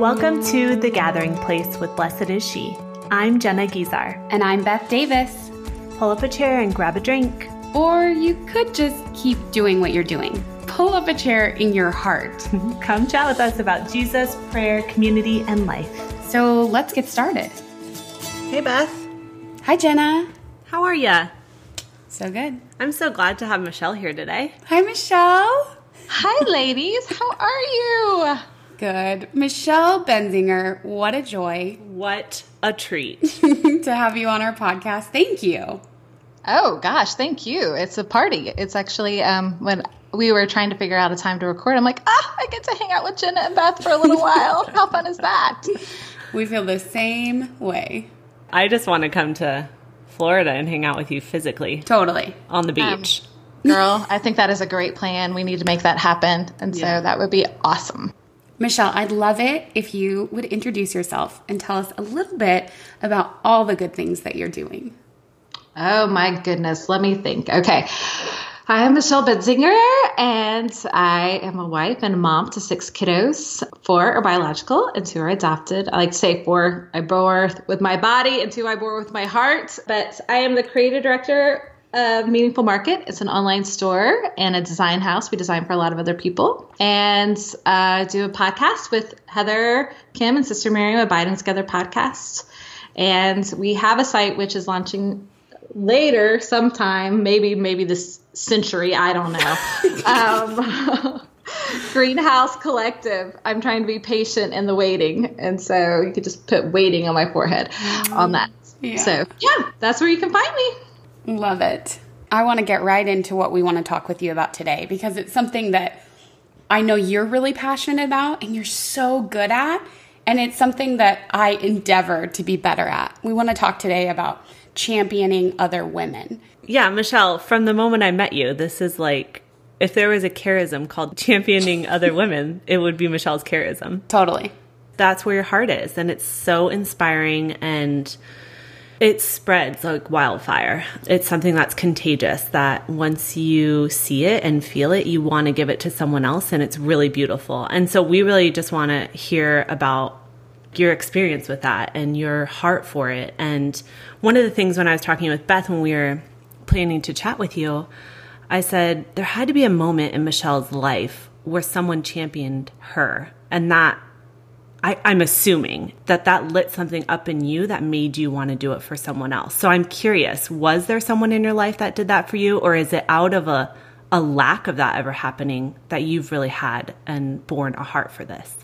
Welcome to The Gathering Place with Blessed is She. I'm Jenna Guizar. And I'm Beth Davis. Pull up a chair and grab a drink. Or you could just keep doing what you're doing. Pull up a chair in your heart. Come chat with us about Jesus, prayer, community, and life. So let's get started. Hey, Beth. Hi, Jenna. How are ya? So good. I'm so glad to have Michelle here today. Hi, Michelle. Hi, ladies. How are you? Good. Michelle Benzinger, what a joy What a treat. to have you on our podcast. Thank you. Oh gosh, thank you. It's a party. It's actually um, when we were trying to figure out a time to record. I'm like, ah, I get to hang out with Jenna and Beth for a little while. How fun is that? We feel the same way. I just want to come to Florida and hang out with you physically Totally. on the beach. Girl, I think that is a great plan. We need to make that happen, and Yeah. so that would be awesome. Michelle, I'd love it if you would introduce yourself and tell us a little bit about all the good things that you're doing. Oh my goodness, let me think. Okay. Hi, I am Michelle Benzinger, and I am a wife and a mom to six kiddos. Four are biological, and two are adopted. I like to say four I bore with my body, and two I bore with my heart. But I am the creative director of Meaningful Market. It's an online store and a design house. We design for a lot of other people, and uh, do a podcast with Heather Khym and Sister Mary Miriam, Abiding Together podcast. And we have a site which is launching later sometime maybe maybe this century i don't know um, greenhouse collective i'm trying to be patient in the waiting and so you could just put waiting on my forehead on that Yeah. so yeah that's where you can find me Love it. I want to get right into what we want to talk with you about today because it's something that I know you're really passionate about and you're so good at. And it's something that I endeavor to be better at. We want to talk today about championing other women. Yeah, Michelle, from the moment I met you, this is like if there was a charism called championing other women, it would be Michelle's charism. Totally. That's where your heart is. And it's so inspiring and it spreads like wildfire. It's something that's contagious that once you see it and feel it, you want to give it to someone else. And it's really beautiful. And so we really just want to hear about your experience with that and your heart for it. And one of the things when I was talking with Beth when we were planning to chat with you, I said there had to be a moment in Michelle's life where someone championed her. And that, I, I'm assuming that that lit something up in you that made you want to do it for someone else. So I'm curious, was there someone in your life that did that for you? Or is it out of a, a lack of that ever happening that you've really had and borne a heart for this?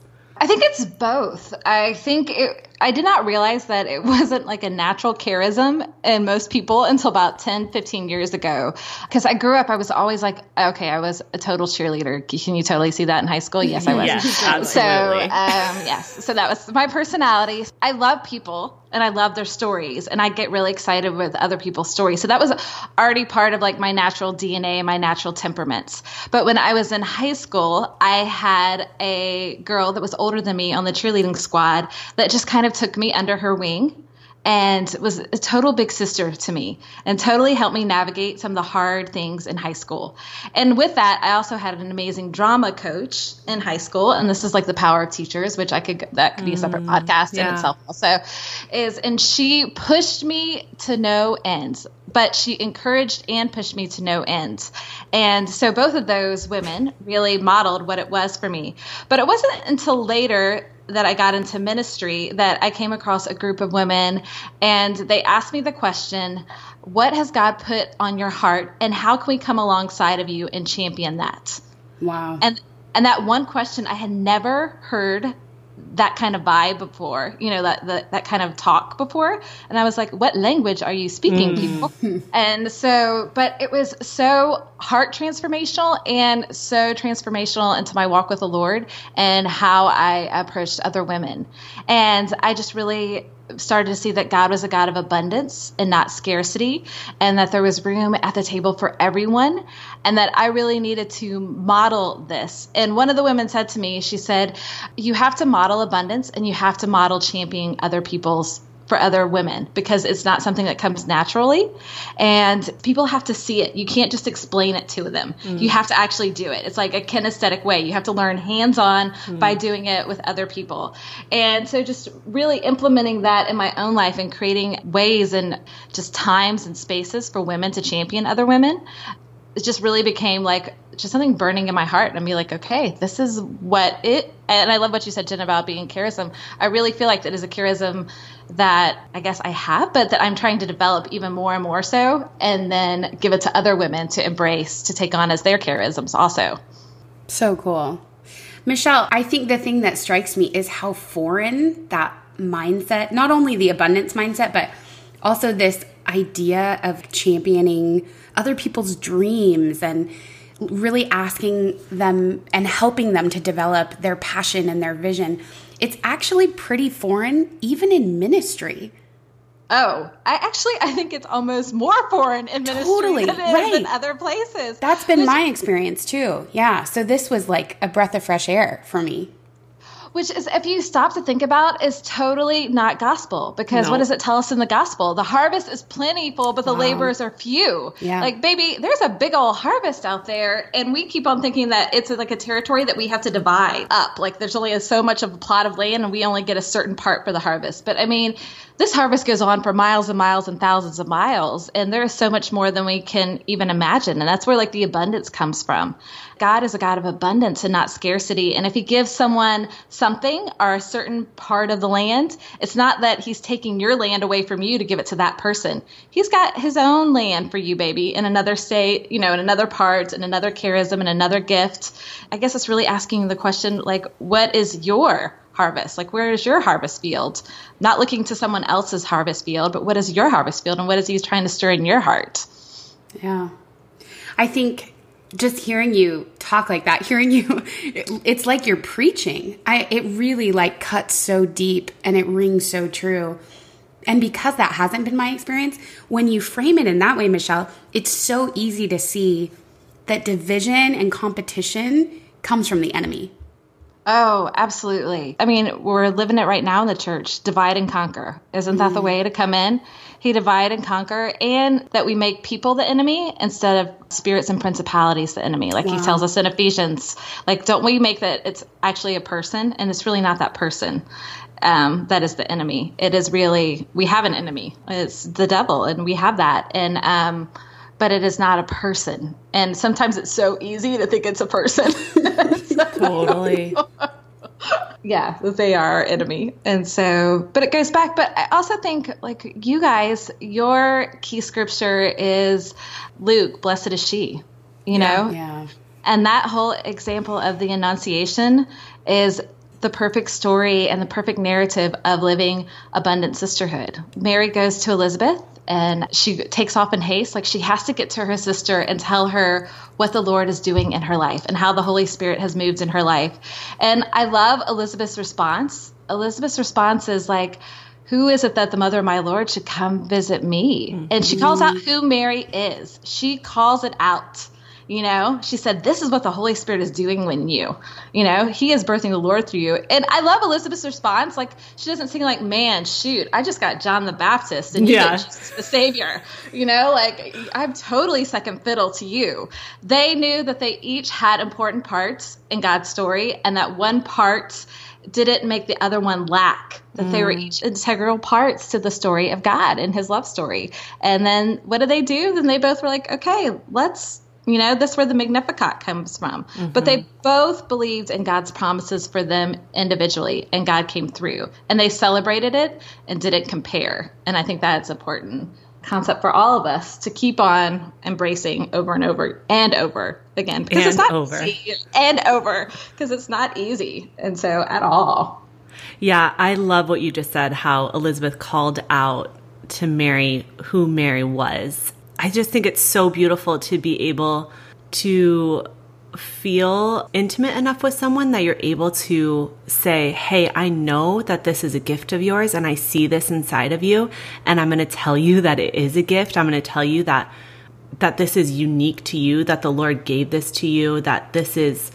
I think it's both. I think it, I did not realize that it wasn't like a natural charism in most people until about 10, 15 years ago. Because I grew up, I was always like, okay, I was a total cheerleader. Can you totally see that in high school? Yes, I was. Yes, So, absolutely. um, yes, so that was my personality. I love people and I love their stories, and I get really excited with other people's stories. So that was already part of like my natural DNA, and my natural temperaments. But when I was in high school, I had a girl that was older than me on the cheerleading squad that just kind of took me under her wing and was a total big sister to me and totally helped me navigate some of the hard things in high school. And with that, I also had an amazing drama coach in high school. And this is like the power of teachers, which I could, that could be a separate mm, podcast yeah. in itself also is, and she pushed me to no end, but she encouraged and pushed me to no end. And so both of those women really modeled what it was for me. But it wasn't until later that I got into ministry that I came across a group of women and they asked me the question, What has God put on your heart and how can we come alongside of you and champion that? Wow. And and that one question I had never heard that kind of vibe before, you know, that that, that kind of talk before. And I was like, what language are you speaking, mm. people? Hmm. and so, but it was so heart transformational and so transformational into my walk with the Lord and how I approached other women. And I just really started to see that God was a God of abundance and not scarcity, and that there was room at the table for everyone, and that I really needed to model this. And one of the women said to me, she said, You have to model abundance and you have to model championing other people's for other women because it's not something that comes naturally. And people have to see it. You can't just explain it to them. Mm. you have to actually do it. It's like a kinesthetic way. You have to learn hands-on mm. by doing it with other people. And so just really implementing that in my own life and creating ways and just times and spaces for women to champion other women it just really became like just something burning in my heart and be like, okay, this is what it. And I love what you said, Jen, about being charism. I really feel like that is a charism that I guess I have, but that I'm trying to develop even more and more so, and then give it to other women to embrace, to take on as their charisms also. So cool. Michelle, I think the thing that strikes me is how foreign that mindset, not only the abundance mindset, but also this idea of championing other people's dreams and really asking them and helping them to develop their passion and their vision. It's actually pretty foreign, even in ministry. Oh, I actually I think it's almost more foreign in ministry totally, than right. in other places. That's been my experience too. Yeah. So this was like a breath of fresh air for me which is if you stop to think about is totally not gospel because no. what does it tell us in the gospel the harvest is plentiful but the wow. laborers are few yeah. like baby there's a big old harvest out there and we keep on thinking that it's like a territory that we have to divide up like there's only a, so much of a plot of land and we only get a certain part for the harvest but i mean this harvest goes on for miles and miles and thousands of miles and there is so much more than we can even imagine and that's where like the abundance comes from God is a God of abundance and not scarcity. And if He gives someone something or a certain part of the land, it's not that He's taking your land away from you to give it to that person. He's got His own land for you, baby, in another state, you know, in another part, in another charism, in another gift. I guess it's really asking the question, like, what is your harvest? Like, where is your harvest field? Not looking to someone else's harvest field, but what is your harvest field and what is He trying to stir in your heart? Yeah. I think just hearing you talk like that, hearing you, it's like you're preaching. I, it really like cuts so deep and it rings so true. And because that hasn't been my experience, when you frame it in that way, Michelle, it's so easy to see that division and competition comes from the enemy. Oh, absolutely. I mean, we're living it right now in the church divide and conquer. Isn't that mm. the way to come in? He divide and conquer, and that we make people the enemy instead of spirits and principalities the enemy. Like wow. he tells us in Ephesians, like, don't we make that it's actually a person and it's really not that person. Um, that is the enemy. It is really, we have an enemy. It's the devil, and we have that. And, um, but it is not a person. And sometimes it's so easy to think it's a person. so, totally yeah, they are our enemy. And so, but it goes back. But I also think, like, you guys, your key scripture is Luke, blessed is she, you know? Yeah. And that whole example of the Annunciation is the perfect story and the perfect narrative of living abundant sisterhood. Mary goes to Elizabeth and she takes off in haste. Like she has to get to her sister and tell her what the Lord is doing in her life and how the Holy Spirit has moved in her life. And I love Elizabeth's response. Elizabeth's response is like, who is it that the mother of my Lord should come visit me? Mm-hmm. And she calls out who Mary is. She calls it out. You know, she said, This is what the Holy Spirit is doing when you, you know, He is birthing the Lord through you. And I love Elizabeth's response. Like, she doesn't sing like, Man, shoot, I just got John the Baptist and you yeah. Jesus the Savior. You know, like, I'm totally second fiddle to you. They knew that they each had important parts in God's story and that one part didn't make the other one lack that mm. they were mm. each integral parts to the story of God and his love story. And then what did they do? Then they both were like, okay, let's you know, that's where the Magnificat comes from. Mm-hmm. But they both believed in God's promises for them individually, and God came through. And they celebrated it and didn't compare. And I think that's important concept for all of us to keep on embracing over and over and over again because and it's not over easy. and over because it's not easy and so at all yeah i love what you just said how elizabeth called out to mary who mary was I just think it's so beautiful to be able to feel intimate enough with someone that you're able to say, Hey, I know that this is a gift of yours and I see this inside of you. And I'm going to tell you that it is a gift. I'm going to tell you that, that this is unique to you, that the Lord gave this to you, that this is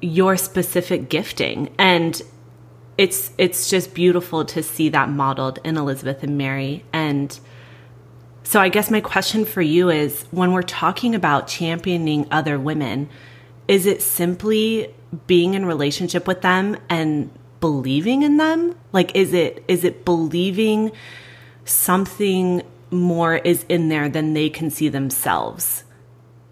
your specific gifting. And it's it's just beautiful to see that modeled in Elizabeth and Mary. And so I guess my question for you is when we're talking about championing other women, is it simply being in relationship with them and believing in them? Like is it is it believing something more is in there than they can see themselves?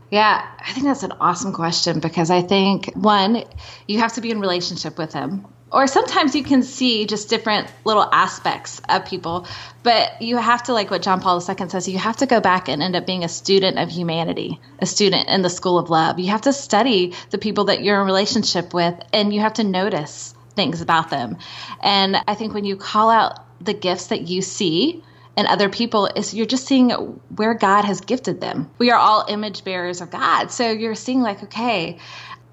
Yeah, I think that's an awesome question because I think one, you have to be in relationship with them. Or sometimes you can see just different little aspects of people, but you have to, like what John Paul II says, you have to go back and end up being a student of humanity, a student in the school of love. You have to study the people that you're in relationship with, and you have to notice things about them. And I think when you call out the gifts that you see, and other people is you're just seeing where God has gifted them. We are all image bearers of God. So you're seeing like, okay,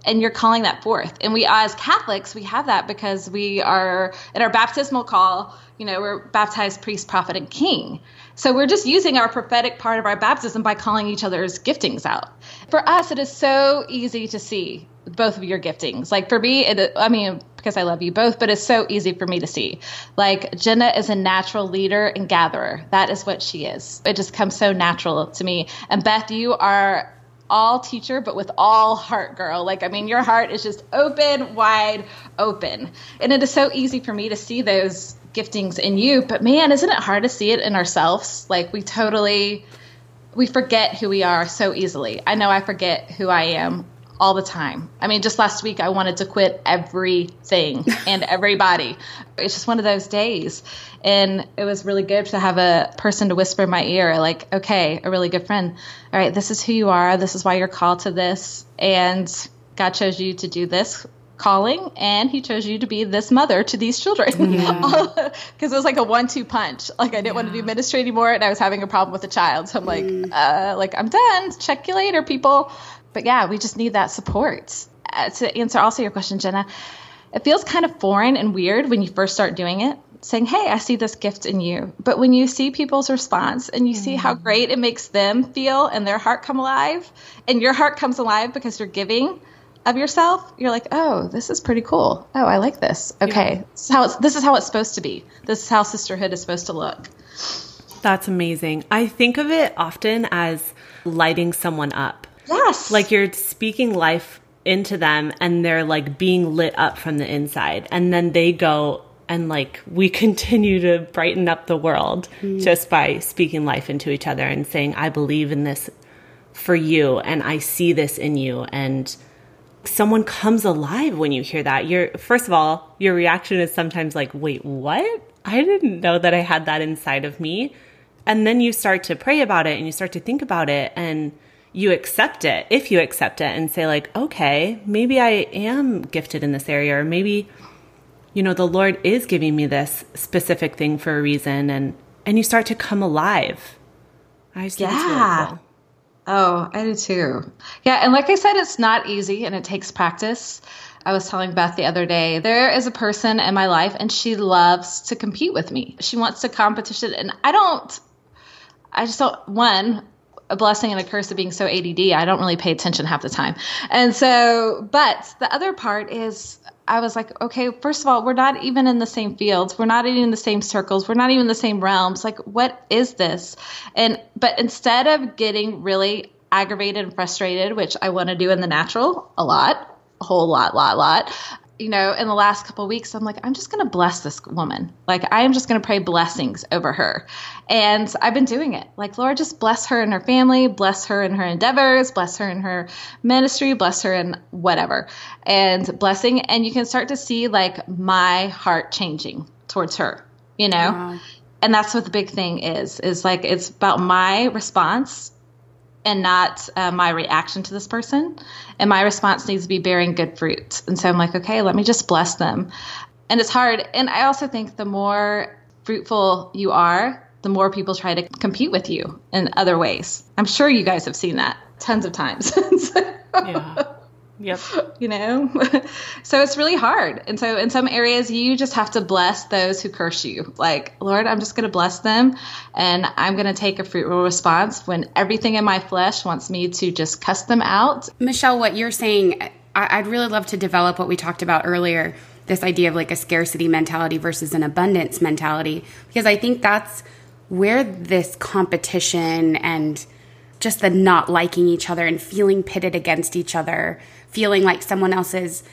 and you're calling that forth. And we as Catholics, we have that because we are in our baptismal call, you know, we're baptized priest, prophet, and king. So we're just using our prophetic part of our baptism by calling each other's giftings out. For us, it is so easy to see both of your giftings. Like for me, it, I mean, because I love you both, but it's so easy for me to see. Like Jenna is a natural leader and gatherer. That is what she is. It just comes so natural to me. And Beth, you are all teacher, but with all heart, girl. Like, I mean, your heart is just open, wide open. And it is so easy for me to see those giftings in you. But man, isn't it hard to see it in ourselves? Like, we totally. We forget who we are so easily. I know I forget who I am all the time. I mean, just last week I wanted to quit everything and everybody. It's just one of those days. And it was really good to have a person to whisper in my ear, like, okay, a really good friend. All right, this is who you are. This is why you're called to this. And God chose you to do this calling and he chose you to be this mother to these children because yeah. it was like a one-two punch like i didn't yeah. want to do ministry anymore and i was having a problem with a child so i'm like mm. uh like i'm done check you later people but yeah, we just need that support. Uh, to answer also your question, Jenna, it feels kind of foreign and weird when you first start doing it, saying, Hey, I see this gift in you. But when you see people's response and you mm-hmm. see how mm-hmm. great it makes them feel and their heart come alive, and your heart comes alive because you're giving of yourself, you're like, oh, this is pretty cool. Oh, I like this. Okay, yeah. this, is how it's, this is how it's supposed to be. This is how sisterhood is supposed to look. That's amazing. I think of it often as lighting someone up. Yes. Like you're speaking life into them and they're like being lit up from the inside. And then they go and like we continue to brighten up the world mm. just by speaking life into each other and saying, I believe in this for you and I see this in you. And someone comes alive when you hear that. You're, first of all, your reaction is sometimes like, wait, what? I didn't know that I had that inside of me. And then you start to pray about it and you start to think about it and you accept it, if you accept it and say, like, okay, maybe I am gifted in this area, or maybe, you know, the Lord is giving me this specific thing for a reason, and and you start to come alive. I just yeah. Really cool. Oh, I do too. Yeah, and like I said, it's not easy and it takes practice. I was telling Beth the other day, there is a person in my life and she loves to compete with me. She wants to competition and I don't I just don't one, a blessing and a curse of being so ADD. I don't really pay attention half the time. And so, but the other part is I was like, okay, first of all, we're not even in the same fields. We're not even in the same circles. We're not even in the same realms. Like, what is this? And, but instead of getting really aggravated and frustrated, which I want to do in the natural a lot, a whole lot, lot, lot, you know, in the last couple weeks, I'm like, I'm just going to bless this woman. Like, I am just going to pray blessings over her. And I've been doing it. Like, Lord, just bless her and her family, bless her in her endeavors, bless her in her ministry, bless her in whatever, and blessing. And you can start to see like my heart changing towards her, you know? Wow. And that's what the big thing is, is like, it's about my response and not uh, my reaction to this person. And my response needs to be bearing good fruit. And so I'm like, okay, let me just bless them. And it's hard. And I also think the more fruitful you are, the more people try to compete with you in other ways. I'm sure you guys have seen that tons of times. yeah. Yep. You know? so it's really hard. And so in some areas, you just have to bless those who curse you. Like, Lord, I'm just going to bless them and I'm going to take a fruitful response when everything in my flesh wants me to just cuss them out. Michelle, what you're saying, I'd really love to develop what we talked about earlier this idea of like a scarcity mentality versus an abundance mentality because I think that's where this competition and just the not liking each other and feeling pitted against each other, feeling like someone else's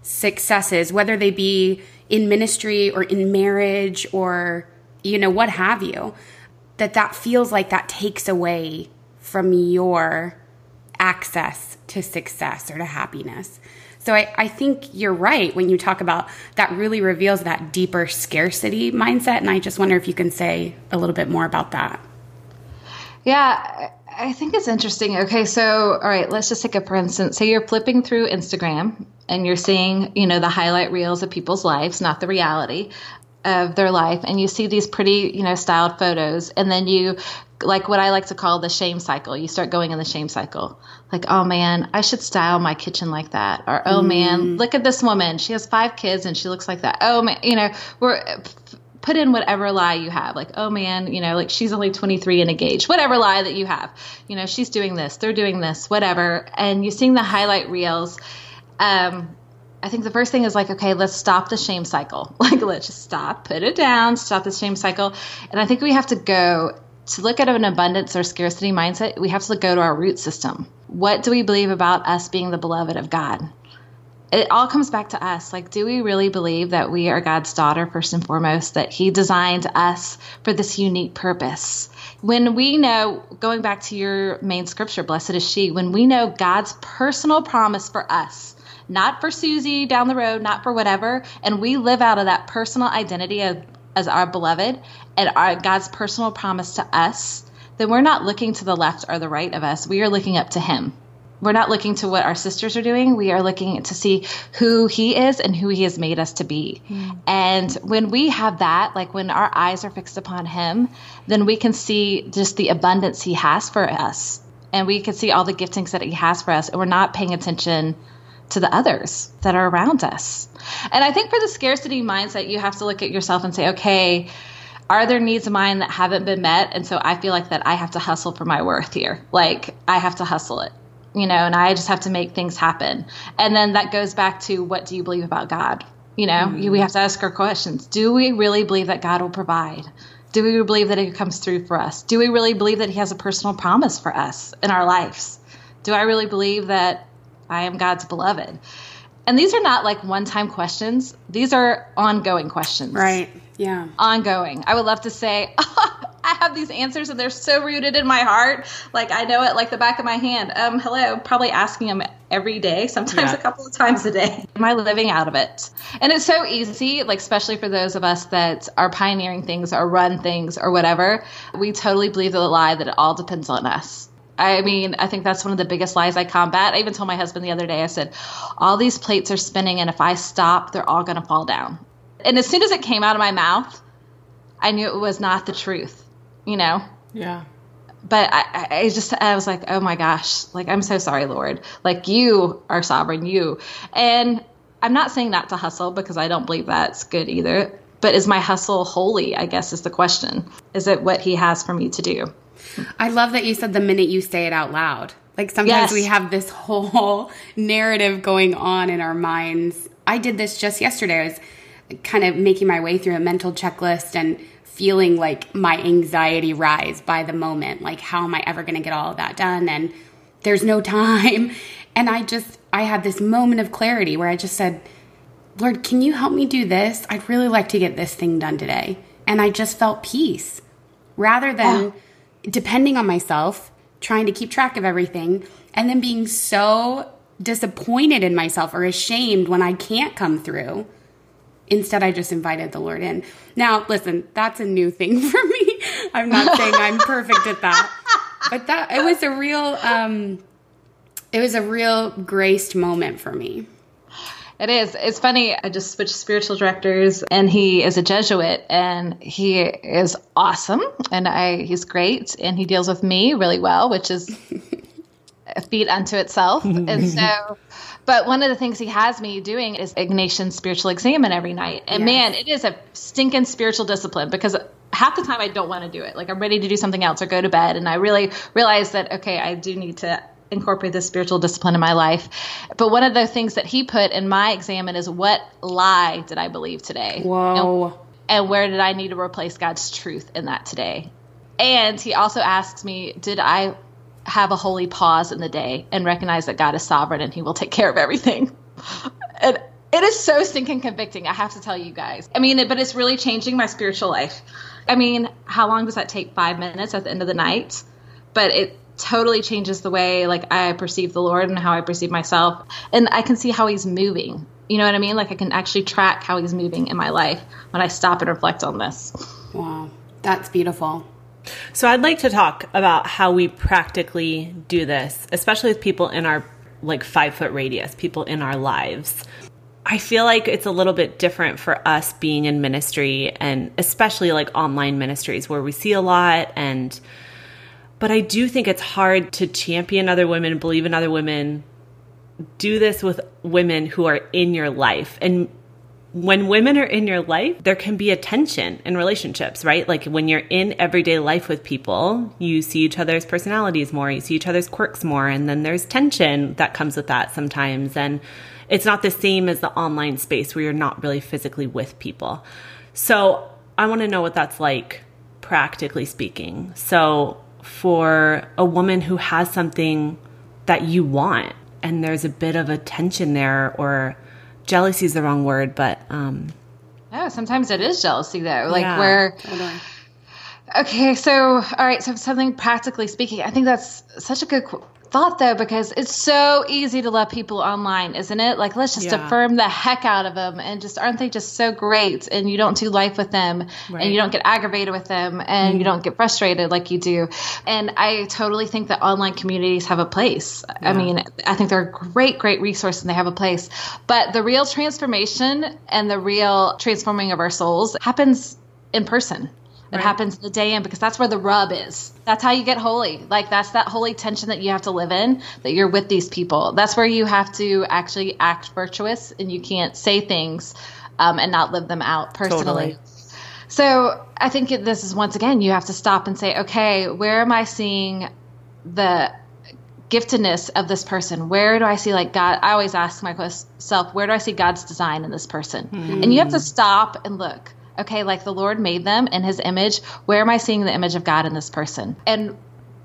successes, whether they be in ministry or in marriage or, you know, what have you, that that feels like that takes away from your access to success or to happiness. So I, I think you're right when you talk about that really reveals that deeper scarcity mindset. And I just wonder if you can say a little bit more about that. Yeah, I think it's interesting. Okay, so all right, let's just take a for instance. Say you're flipping through Instagram and you're seeing, you know, the highlight reels of people's lives, not the reality of their life, and you see these pretty, you know, styled photos, and then you like what I like to call the shame cycle. You start going in the shame cycle. Like, oh man, I should style my kitchen like that. Or, oh mm. man, look at this woman. She has five kids and she looks like that. Oh man, you know, we're put in whatever lie you have. Like, oh man, you know, like she's only 23 and engaged. Whatever lie that you have. You know, she's doing this, they're doing this, whatever. And you seeing the highlight reels. Um, I think the first thing is like, okay, let's stop the shame cycle. Like, let's just stop, put it down, stop the shame cycle. And I think we have to go to look at an abundance or scarcity mindset, we have to go to our root system. What do we believe about us being the beloved of God? It all comes back to us. Like, do we really believe that we are God's daughter, first and foremost, that He designed us for this unique purpose? When we know, going back to your main scripture, blessed is she, when we know God's personal promise for us, not for Susie down the road, not for whatever, and we live out of that personal identity of as our beloved and our God's personal promise to us, then we're not looking to the left or the right of us. We are looking up to Him. We're not looking to what our sisters are doing. We are looking to see who He is and who He has made us to be. Mm. And when we have that, like when our eyes are fixed upon Him, then we can see just the abundance He has for us. And we can see all the giftings that He has for us. And we're not paying attention to the others that are around us. And I think for the scarcity mindset, you have to look at yourself and say, okay, are there needs of mine that haven't been met? And so I feel like that I have to hustle for my worth here. Like I have to hustle it, you know, and I just have to make things happen. And then that goes back to what do you believe about God? You know, mm-hmm. we have to ask our questions. Do we really believe that God will provide? Do we believe that He comes through for us? Do we really believe that He has a personal promise for us in our lives? Do I really believe that I am God's beloved? And these are not like one time questions, these are ongoing questions. Right. Yeah. Ongoing. I would love to say, oh, I have these answers and they're so rooted in my heart. Like I know it like the back of my hand. Um, hello, probably asking them every day, sometimes yeah. a couple of times a day. Am I living out of it? And it's so easy, like especially for those of us that are pioneering things or run things or whatever. We totally believe the lie that it all depends on us. I mean, I think that's one of the biggest lies I combat. I even told my husband the other day, I said, all these plates are spinning, and if I stop, they're all going to fall down. And as soon as it came out of my mouth, I knew it was not the truth, you know? Yeah. But I, I just, I was like, oh my gosh, like, I'm so sorry, Lord. Like, you are sovereign, you. And I'm not saying not to hustle because I don't believe that's good either. But is my hustle holy? I guess is the question. Is it what He has for me to do? I love that you said the minute you say it out loud. Like sometimes yes. we have this whole narrative going on in our minds. I did this just yesterday. I was kind of making my way through a mental checklist and feeling like my anxiety rise by the moment. Like, how am I ever going to get all of that done? And there's no time. And I just, I had this moment of clarity where I just said, Lord, can you help me do this? I'd really like to get this thing done today. And I just felt peace rather than. Oh depending on myself, trying to keep track of everything, and then being so disappointed in myself or ashamed when I can't come through. Instead, I just invited the Lord in. Now, listen, that's a new thing for me. I'm not saying I'm perfect at that, but that it was a real, um, it was a real graced moment for me. It is. It's funny. I just switched spiritual directors, and he is a Jesuit, and he is awesome, and I he's great, and he deals with me really well, which is a feat unto itself. and so, but one of the things he has me doing is Ignatian spiritual examen every night, and yes. man, it is a stinking spiritual discipline because half the time I don't want to do it. Like I'm ready to do something else or go to bed, and I really realize that okay, I do need to incorporate this spiritual discipline in my life. But one of the things that he put in my examen is what lie did I believe today? Whoa. And, and where did I need to replace God's truth in that today? And he also asks me, did I have a holy pause in the day and recognize that God is sovereign and he will take care of everything? and it is so stinking convicting, I have to tell you guys. I mean, but it's really changing my spiritual life. I mean, how long does that take? Five minutes at the end of the night? But it totally changes the way like I perceive the Lord and how I perceive myself. And I can see how he's moving. You know what I mean? Like I can actually track how he's moving in my life when I stop and reflect on this. Wow. That's beautiful. So I'd like to talk about how we practically do this, especially with people in our like five foot radius, people in our lives. I feel like it's a little bit different for us being in ministry and especially like online ministries where we see a lot and but I do think it's hard to champion other women, believe in other women, do this with women who are in your life. And when women are in your life, there can be a tension in relationships, right? Like when you're in everyday life with people, you see each other's personalities more, you see each other's quirks more, and then there's tension that comes with that sometimes. And it's not the same as the online space where you're not really physically with people. So I want to know what that's like, practically speaking. So for a woman who has something that you want and there's a bit of a tension there or jealousy is the wrong word but um no sometimes it is jealousy though like Yeah. where Totally. Okay, so all right, so something practically speaking, I think that's such a good qu- thought though because it's so easy to love people online, isn't it? Like let's just Yeah. affirm the heck out of them and just aren't they just so great and you don't do life with them Right. and you don't get aggravated with them and you mm-hmm. don't get frustrated like you do. And I totally think that online communities have a place. I mean, I think they're a great great resource and they have a place. But the real transformation and the real transforming of our souls happens in person. It Right. happens the day in because that's where the rub is. That's how you get holy. Like that's that holy tension that you have to live in that you're with these people. That's where you have to actually act virtuous and you can't say things um, and not live them out personally. Totally. So I think this is once again, you have to stop and say, okay, where am I seeing the giftedness of this person? Where do I see like God? I always ask myself, where do I see God's design in this person? And you have to stop and look. Okay, like the Lord made them in his image. Where am I seeing the image of God in this person? And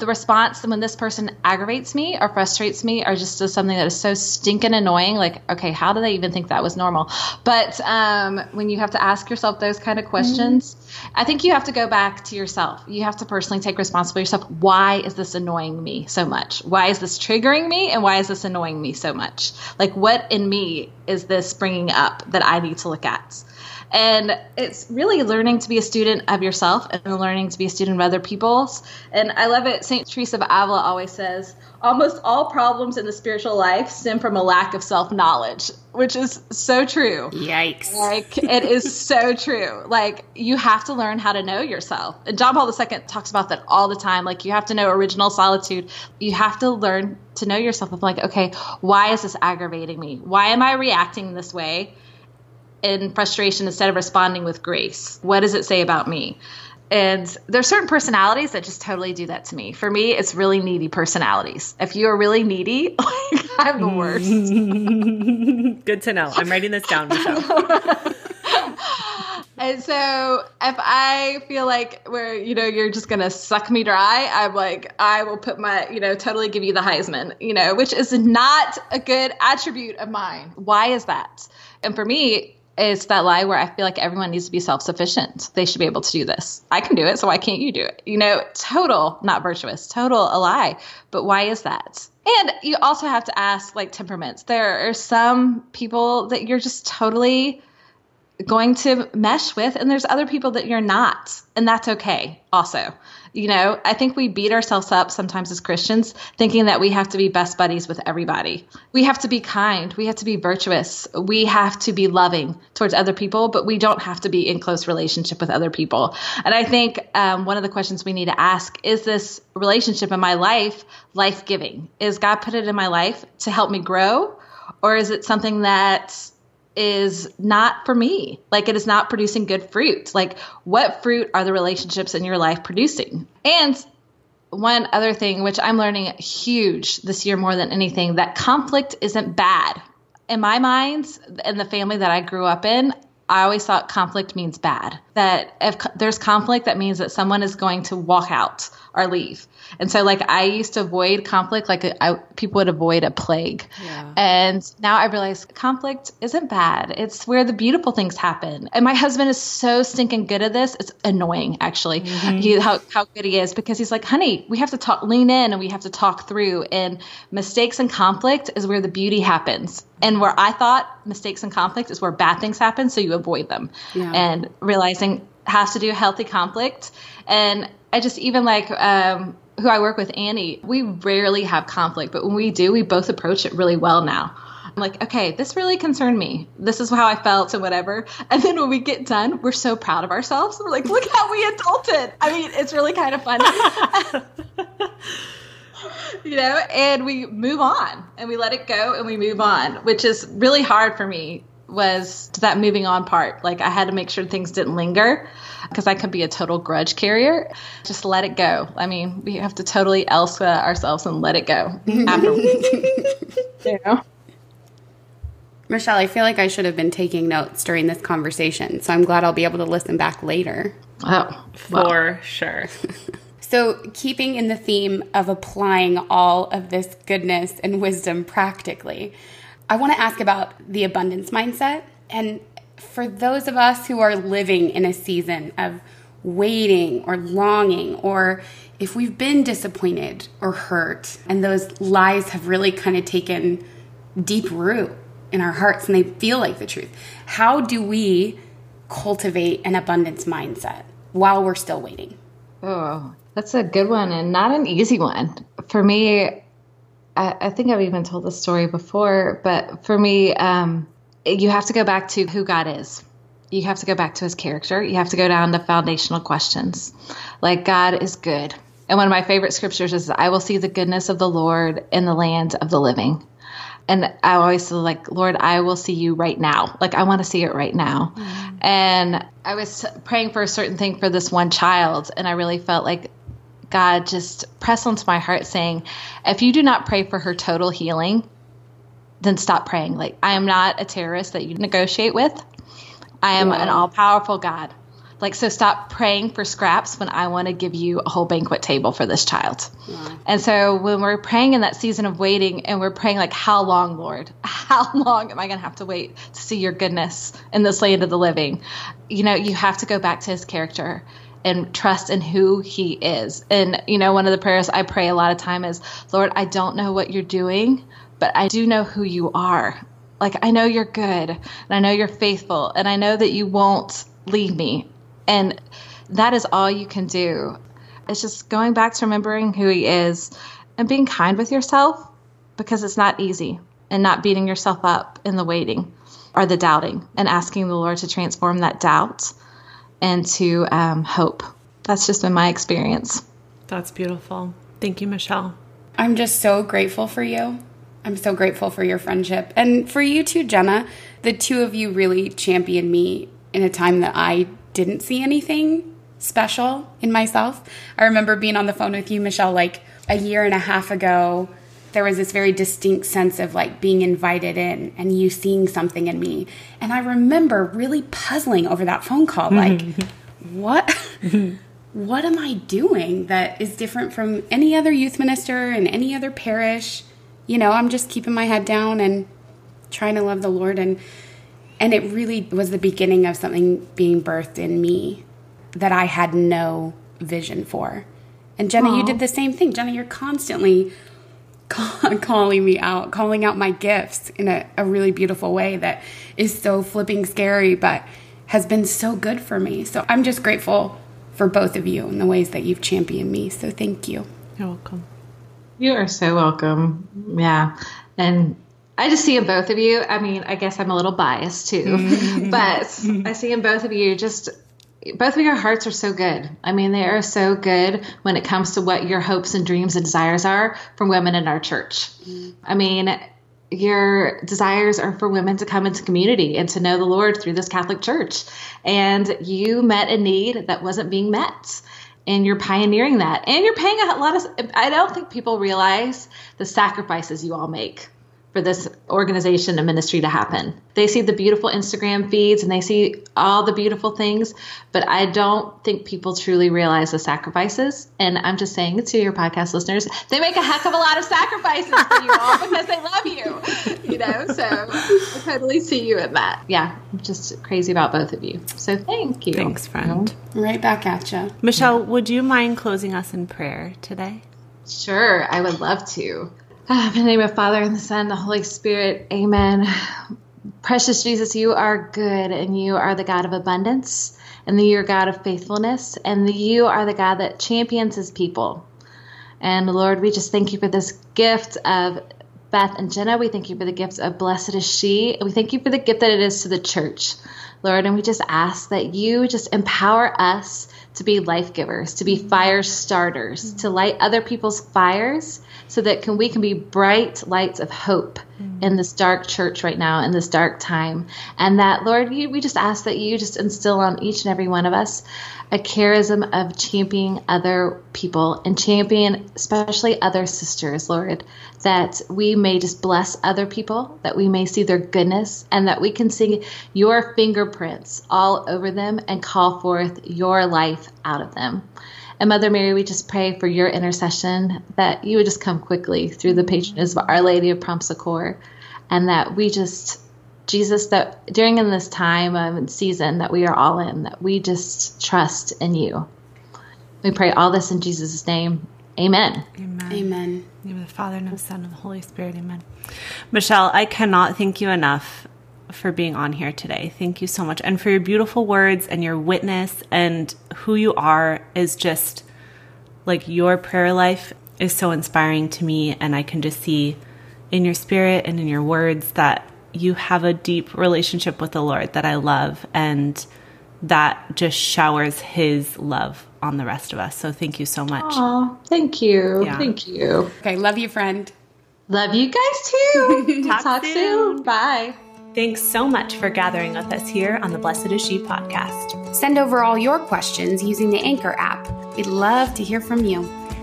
the response when this person aggravates me or frustrates me or just does something that is so stinking annoying. Like okay how do they even think that was normal? But um, when you have to ask yourself those kind of questions i think you have to go back to yourself. You have to personally take responsibility yourself. Why is this annoying me so much? Why is this triggering me? And why is this annoying me so much? Like what in me is this bringing up that i need to look at and it's really learning to be a student of yourself and learning to be a student of other people's. And I love it. St. Teresa of Avila always says, almost all problems in the spiritual life stem from a lack of self knowledge, which is so true. yikes Like it is so true. Like you have to learn how to know yourself. And John Paul II talks about that all the time. Like you have to know original solitude. You have to learn to know yourself of like, okay, why is this aggravating me? Why am I reacting this way in frustration instead of responding with grace? What does it say about me? And there's certain personalities that just totally do that to me. For me, it's really needy personalities. If you are really needy, like I'm the worst. good to know i'm writing this down Michelle. And so if I feel like where, you know, you're just going to suck me dry, I'm like, I will put my, you know, totally give you the Heisman, you know, which is not a good attribute of mine. Why is that? And for me, it's that lie where I feel like everyone needs to be self sufficient. They should be able to do this. I can do it, so why can't you do it? You know, total, not virtuous, total a lie. But why is that? And you also have to ask like temperaments. There are some people that you're just totally going to mesh with and there's other people that you're not and that's okay also you know i think we beat ourselves up sometimes as christians thinking that we have to be best buddies with everybody. We have to be kind. We have to be virtuous. We have to be loving towards other people but we don't have to be in close relationship with other people. And i think um, one of the questions we need to ask is this relationship in my life life-giving? Is god put it in my life to help me grow or is it something that is not for me. Like it is not producing good fruit. Like what fruit are the relationships in your life producing? And one other thing, which I'm learning huge this year more than anything, that conflict isn't bad. In my mind, in the family that I grew up in, I always thought conflict means bad. That if there's conflict, that means that someone is going to walk out or leave. And so, like, I used to avoid conflict like I, people would avoid a plague. Yeah. And now I realize conflict isn't bad. It's where the beautiful things happen. And my husband is so stinking good at this. It's annoying, actually, mm-hmm. he, how, how good he is because he's like, honey, we have to talk, lean in and we have to talk through. And mistakes and conflict is where the beauty happens. And where I thought mistakes and conflict is where bad things happen, so you avoid them. Yeah. And has to do healthy conflict. And I just even like um, who I work with, Annie, we rarely have conflict, but when we do, we both approach it really well now. I'm like, okay, this really concerned me. This is how I felt and whatever. And then when we get done, we're so proud of ourselves. We're like, look how we adulted. I mean, it's really kind of funny. you know, and we move on and we let it go and we move on, which is really hard for me was that moving on part. Like I had to make sure things didn't linger because I could be a total grudge carrier. Just let it go. I mean, we have to totally Elsa ourselves and let it go afterwards. you know? Michelle, I feel like I should have been taking notes during this conversation, so I'm glad I'll be able to listen back later. Oh, well. for sure. so, keeping in the theme of applying all of this goodness and wisdom practically, I want to ask about the abundance mindset. And for those of us who are living in a season of waiting or longing, or if we've been disappointed or hurt, and those lies have really kind of taken deep root in our hearts and they feel like the truth, how do we cultivate an abundance mindset while we're still waiting? Oh, that's a good one and not an easy one. For me, I, I think I've even told this story before, but for me, um, you have to go back to who God is. You have to go back to his character. You have to go down to foundational questions. Like, God is good. And one of my favorite scriptures is, I will see the goodness of the Lord in the land of the living. And I always feel like, Lord, I will see you right now. Like, I want to see it right now. Mm-hmm. And I was praying for a certain thing for this one child. And I really felt like God just press onto my heart saying, if you do not pray for her total healing, then stop praying. Like, I am not a terrorist that you negotiate with. I am yeah. an all powerful God. Like, so stop praying for scraps when I want to give you a whole banquet table for this child. Yeah. And so when we're praying in that season of waiting and we're praying, like, how long, Lord? How long am I going to have to wait to see your goodness in this land of the living? You know, you have to go back to his character and trust in who he is. And, you know, one of the prayers I pray a lot of time is, Lord, I don't know what you're doing, but I do know who you are. Like, I know you're good and I know you're faithful and I know that you won't leave me. And that is all you can do. It's just going back to remembering who he is and being kind with yourself because it's not easy and not beating yourself up in the waiting or the doubting and asking the Lord to transform that doubt and to um, hope. That's just been my experience. That's beautiful. Thank you, Michelle. I'm just so grateful for you. I'm so grateful for your friendship. And for you too, Jenna. The two of you really championed me in a time that I didn't see anything special in myself. I remember being on the phone with you, Michelle, like a year and a half ago. There was this very distinct sense of like being invited in and you seeing something in me. And I remember really puzzling over that phone call like, what? what am I doing that is different from any other youth minister in any other parish? You know, I'm just keeping my head down and trying to love the Lord and and it really was the beginning of something being birthed in me that I had no vision for. And Jenna, Aww. you did the same thing. Jenna, you're constantly calling me out, calling out my gifts in a, a really beautiful way that is so flipping scary, but has been so good for me. So I'm just grateful for both of you and the ways that you've championed me. So thank you. You're welcome. You are so welcome. Yeah. And I just see in both of you. I mean, I guess I'm a little biased too, mm. but I see in both of you just both of your hearts are so good. I mean, they are so good when it comes to what your hopes and dreams and desires are for women in our church. Mm. I mean, your desires are for women to come into community and to know the Lord through this Catholic Church. And you met a need that wasn't being met. and you're pioneering that and you're paying a lot of i don't think people realize the sacrifices you all make for this organization and ministry to happen. They see the beautiful Instagram feeds and they see all the beautiful things, but I don't think people truly realize the sacrifices. And I'm just saying to your podcast listeners, they make a heck of a lot of sacrifices for you all because they love you, you know? So I totally see you in that. Yeah, I'm just crazy about both of you. So thank you. Thanks, friend. Right back at you. Michelle, would you mind closing us in prayer today? Sure, I would love to. Ah, in the name of Father and the Son, and the Holy Spirit, amen. Precious Jesus, you are good and you are the God of abundance and you are God of faithfulness and you are the God that champions his people. And Lord, we just thank you for this gift of Beth and Jenna. We thank you for the gift of Blessed is She. We thank you for the gift that it is to the church, Lord. And we just ask that you just empower us to be life givers, to be fire starters, to mm-hmm. light other people's fires so that can we can be bright lights of hope in this dark church right now in this dark time and that lord we just ask that you just instill on each and every one of us a charism of championing other people and champion especially other sisters lord that we may just bless other people that we may see their goodness and that we can see your fingerprints all over them and call forth your life out of them and Mother Mary, we just pray for your intercession that you would just come quickly through the patronage of Our Lady of Prompt Succor, and that we just, Jesus, that during in this time and season that we are all in, that we just trust in you. We pray all this in Jesus' name. Amen. Amen. Amen. In the name of the Father and of the Son and the Holy Spirit. Amen. Michelle, I cannot thank you enough for being on here today. Thank you so much. And for your beautiful words and your witness and who you are is just like your prayer life is so inspiring to me. And I can just see in your spirit and in your words that you have a deep relationship with the Lord that I love. And that just showers His love on the rest of us. So thank you so much. Oh, thank you. Yeah. Thank you. Okay. Love you, friend. Love you guys too. Talk, Talk soon. soon. Bye. Thanks so much for gathering with us here on the Blessed is She podcast. Send over all your questions using the Anchor app. We'd love to hear from you.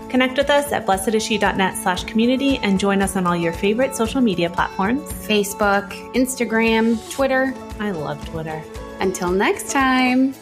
Connect with us at blessedisshe.net slash community and join us on all your favorite social media platforms Facebook, Instagram, Twitter. I love Twitter. Until next time.